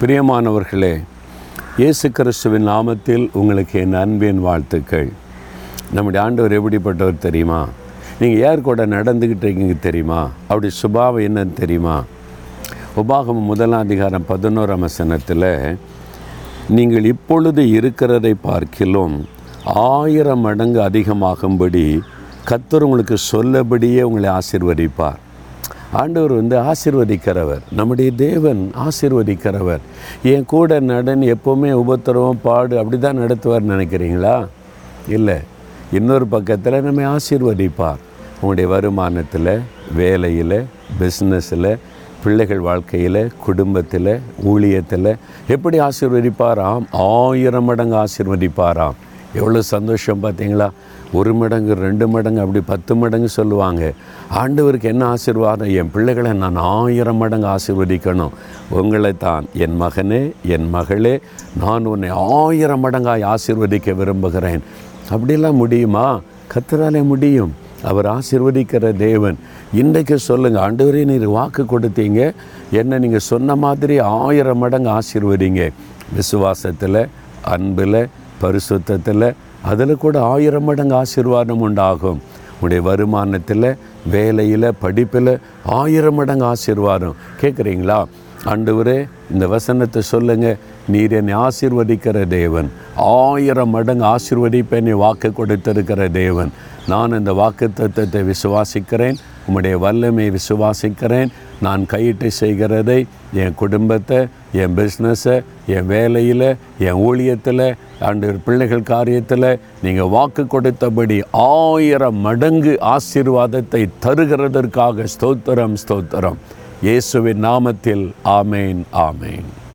பிரியமானவர்களே இயேசு கிறிஸ்துவின் நாமத்தில் உங்களுக்கு என் அன்பின் வாழ்த்துக்கள். நம்முடைய ஆண்டவர் எப்படிப்பட்டவர் தெரியுமா? நீங்கள் யார் கூட நடந்துக்கிட்டு இருக்கீங்க தெரியுமா? அப்படி சுபாவம் என்னன்னு தெரியுமா? உபாகம் முதலாம் அதிகாரம் பதினோராம் வசனத்தில் நீங்கள் இப்பொழுது இருக்கிறதை பார்க்கிலும் ஆயிரம் மடங்கு அதிகமாகும்படி கத்தர் உங்களுக்கு சொல்லபடியே உங்களை ஆசிர்வதிப்பார். ஆண்டவர் வந்து ஆசிர்வதிக்கிறவர். நம்முடைய தேவன் ஆசிர்வதிக்கிறவர். என் கூட நடன் எப்போவுமே உபத்திரவம் பாடு அப்படி தான் நடத்துவார் நினைக்கிறீங்களா? இல்லை. இன்னொரு பக்கத்தில் நம்மை ஆசீர்வதிப்பார். உங்களுடைய வருமானத்தில் வேலையில் பிஸ்னஸில் பிள்ளைகள் வாழ்க்கையில் குடும்பத்தில் ஊழியத்தில் எப்படி ஆசீர்வதிப்பாராம்? ஆயிரம் மடங்கு ஆசீர்வதிப்பாராம். எவ்வளோ சந்தோஷம் பார்த்தீங்களா? ஒரு மடங்கு ரெண்டு மடங்கு அப்படி பத்து மடங்கு சொல்லுவாங்க. ஆண்டவருக்கு என்ன ஆசீர்வாதம்? என் பிள்ளைகளை நான் ஆயிரம் மடங்கு ஆசீர்வதிக்கணும். உங்களை தான் என் மகனே என் மகளே நான் உன்னை ஆயிரம் மடங்காய் ஆசீர்வதிக்க விரும்புகிறேன். அப்படிலாம் முடியுமா? கத்தராலே முடியும். அவர் ஆசீர்வதிக்கிற தேவன். இன்றைக்கு சொல்லுங்கள் ஆண்டவரே நீர் வாக்கு கொடுத்தீங்க. என்ன நீங்கள் சொன்ன மாதிரி ஆயிரம் மடங்கு ஆசீர்வதிங்க. விசுவாசத்தில் அன்பில் பரிசுத்தத்தில் அதில் கூட ஆயிரம் மடங்கு ஆசீர்வாதம் உண்டாகும். உடைய வருமானத்தில் வேலையில் படிப்பில் ஆயிரம் மடங்கு ஆசீர்வாதம். கேட்குறீங்களா ஆண்டவரே இந்த வசனத்தை சொல்லுங்கள் நீர் என்னை ஆசிர்வதிக்கிற தேவன். ஆயிரம் மடங்கு ஆசீர்வதிப்பேன் வாக்கு கொடுத்திருக்கிற தேவன். நான் இந்த வாக்கு தத்துவத்தை விசுவாசிக்கிறேன். உம்முடைய வல்லமை விசுவாசிக்கிறேன். நான் கையிட்டு செய்கிறதை என் குடும்பத்தை என் பிஸ்னஸை என் வேலையில் என் ஊழியத்தில் அண்டு பிள்ளைகள் காரியத்தில் நீங்கள் வாக்கு கொடுத்தபடி ஆயிரம் மடங்கு ஆசீர்வாதத்தை தருகிறதற்காக ஸ்தோத்திரம் ஸ்தோத்திரம். இயேசுவின் நாமத்தில் ஆமேன் ஆமேன்.